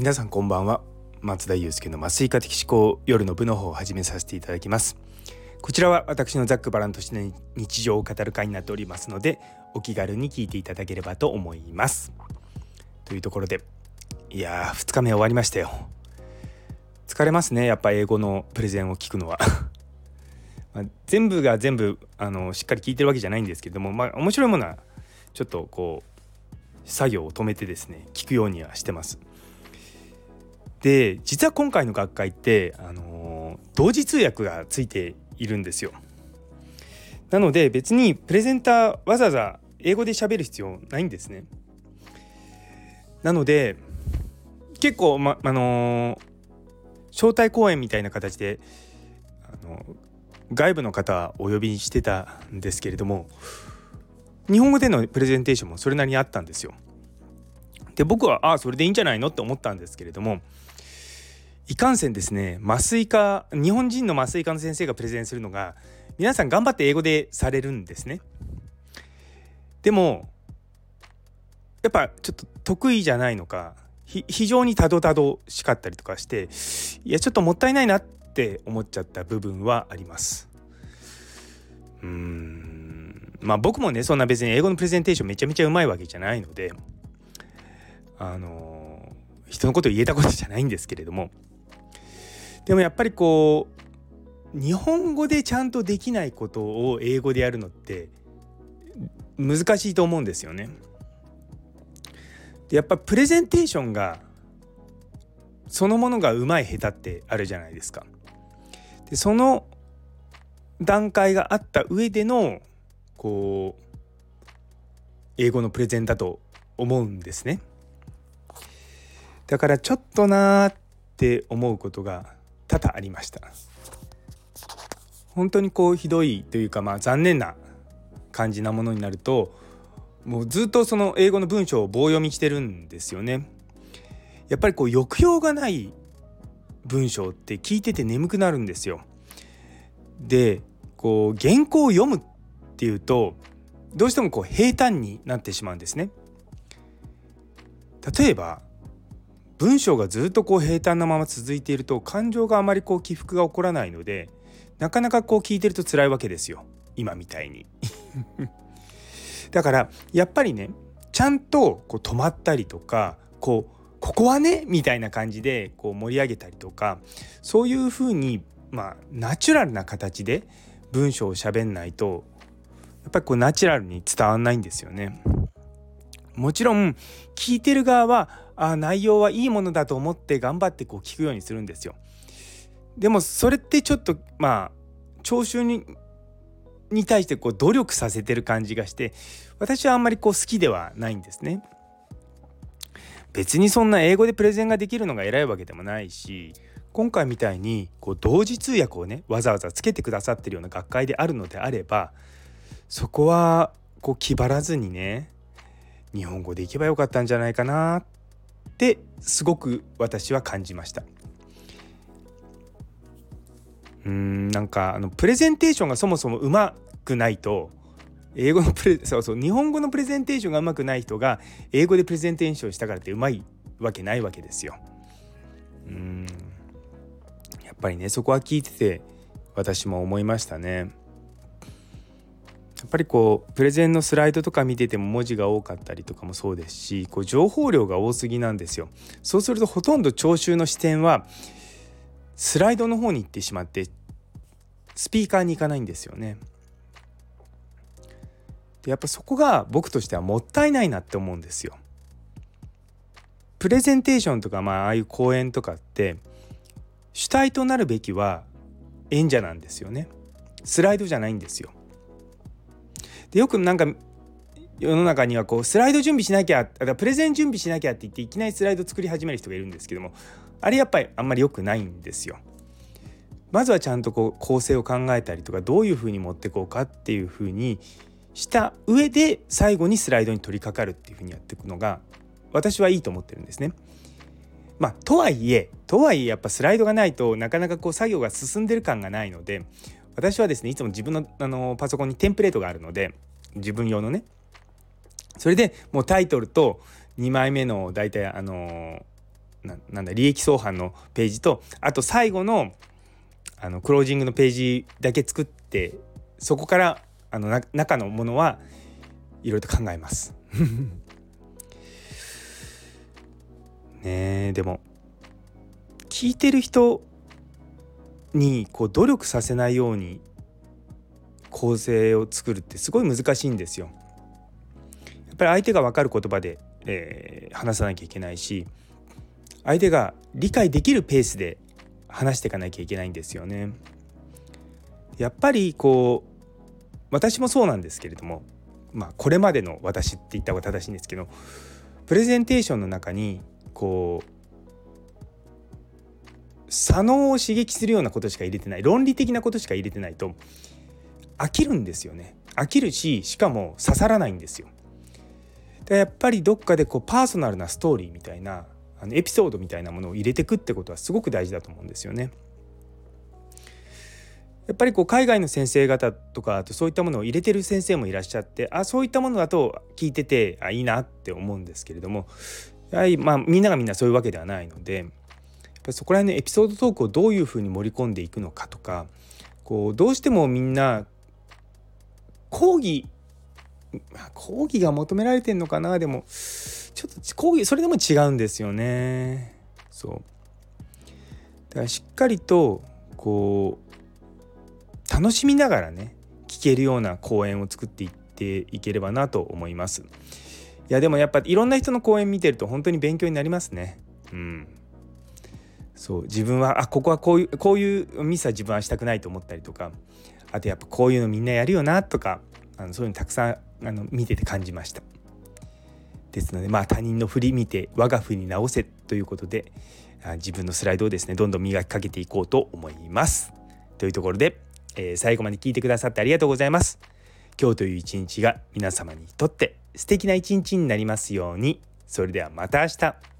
皆さんこんばんは。松田祐介の麻酔科的思考夜の部の方を始めさせていただきます。こちらは私のざっくばらんとして日常を語る会になっておりますのでお気軽に聞いていただければと思います。というところでいやー2日目終わりましたよ。疲れますねやっぱ英語のプレゼンを聞くのは。ま全部が全部あのしっかり聞いてるわけじゃないんですけどもまあ面白いものはちょっとこう作業を止めてですね聞くようにはしてます。で実は今回の学会ってあの同時通訳がついているんですよ。なので別にプレゼンターわざわざ英語で喋る必要ないんですね。なので結構、ま、あの招待講演みたいな形であの外部の方お呼びしてたんですけれども日本語でのプレゼンテーションもそれなりにあったんですよ。で僕はああそれでいいんじゃないのって思ったんですけれどもいかんせんですね麻酔科日本人の麻酔科の先生がプレゼンするのが皆さん頑張って英語でされるんですね。でもやっぱちょっと得意じゃないのか非常にたどたどしかったりとかしていやちょっともったいないなって思っちゃった部分はあります。うーんまあ僕もねそんな別に英語のプレゼンテーションめちゃめちゃうまいわけじゃないのであの人のこと言えたことじゃないんですけれどもでもやっぱりこう日本語でちゃんとできないことを英語でやるのって難しいと思うんですよね。でやっぱプレゼンテーションがそのものがうまい下手ってあるじゃないですか。でその段階があった上でのこう英語のプレゼンだと思うんですね。だからちょっとなーって思うことが多々ありました。本当にこうひどいというかまあ残念な感じなものになるともうずっとその英語の文章を棒読みしてるんですよね。やっぱりこう抑揚がない文章って聞いてて眠くなるんですよ。でこう原稿を読むっていうとどうしてもこう平坦になってしまうんですね。例えば文章がずっとこう平坦なまま続いていると感情があまりこう起伏が起こらないのでなかなかこう聞いてると辛いわけですよ今みたいに だからやっぱりねちゃんとこう止まったりとかこうここはねみたいな感じでこう盛り上げたりとかそういうふうにまあナチュラルな形で文章を喋んないとやっぱりこうナチュラルに伝わんないんですよね。もちろん聞いてる側はあ内容はいいものだと思って頑張ってこう聞くようにするんですよ。でもそれってちょっとまあ聴衆にに対してこう努力させてる感じがして私はあんまりこう好きではないんですね。別にそんな英語でプレゼンができるのが偉いわけでもないし今回みたいにこう同時通訳をねわざわざつけてくださってるような学会であるのであればそこはこう気張らずにね日本語でいけばよかったんじゃないかなってすごく私は感じました。うんなんかあのプレゼンテーションがそもそもうまくないと英語のプレ そうそう日本語のプレゼンテーションがうまくない人が英語でプレゼンテーションしたからってうまいわけないわけですよ。うんやっぱりねそこは聞いてて私も思いましたね。やっぱりこうプレゼンのスライドとか見てても文字が多かったりとかもそうですしこう情報量が多すぎなんですよ。そうするとほとんど聴衆の視点はスライドの方に行ってしまってスピーカーに行かないんですよね。でやっぱそこが僕としてはもったいないなって思うんですよ。プレゼンテーションとかまあああいう講演とかって主体となるべきは演者なんですよね。スライドじゃないんですよ。でよくなんか世の中にはこうスライド準備しなきゃプレゼン準備しなきゃって言っていきなりスライド作り始める人がいるんですけどもあれやっぱりあんまり良くないんですよ。まずはちゃんとこう構成を考えたりとかどういうふうに持っていこうかっていうふうにした上で最後にスライドに取り掛かるっていうふうにやっていくのが私はいいと思ってるんですね。まあとはいえとはいえやっぱスライドがないとなかなかこう作業が進んでる感がないので私はですねいつも自分のあのパソコンにテンプレートがあるので自分用のねそれでもうタイトルと2枚目の大体あのなんだ利益相反のページとあと最後のあのクロージングのページだけ作ってそこからあの中のものはいろいろと考えます。ねえでも聞いてる人にこう努力させないように構成を作るってすごい難しいんですよ。やっぱり相手が分かる言葉で、えー、話さなきゃいけないし相手が理解できるペースで話していかなきゃいけないんですよね。やっぱりこう私もそうなんですけれどもまあこれまでの私って言った方が正しいんですけどプレゼンテーションの中にこう左脳を刺激するようなことしか入れてない論理的なことしか入れてないと飽きるんですよね。飽きるししかも刺さらないんですよ。でやっぱりどっかでこうパーソナルなストーリーみたいなあのエピソードみたいなものを入れてくってことはすごく大事だと思うんですよね。やっぱりこう海外の先生方とかあとそういったものを入れてる先生もいらっしゃってあそういったものだと聞いててあいいなって思うんですけれどもやはりまあみんながみんなそういうわけではないのでぱそこら辺のエピソードトークをどういうふうに盛り込んでいくのかとかこうどうしてもみんな講義講義が求められてんのかな？でもちょっと講義それでも違うんですよね。そう。だからしっかりとこう楽しみながらね聞けるような講演を作っていっていければなと思います。いやでもやっぱいろんな人の講演見てると本当に勉強になりますね。うん。そう自分はあここはこういうこういうミスは自分はしたくないと思ったりとかあとやっぱこういうのみんなやるよなとかあのそういうのたくさんあの見てて感じました。ですのでまあ他人の振り見て我が振り直せということで自分のスライドをですねどんどん磨きかけていこうと思います。というところで、えー、最後まで聞いてくださってありがとうございます。今日という一日が皆様にとって素敵な一日になりますように。それではまた明日。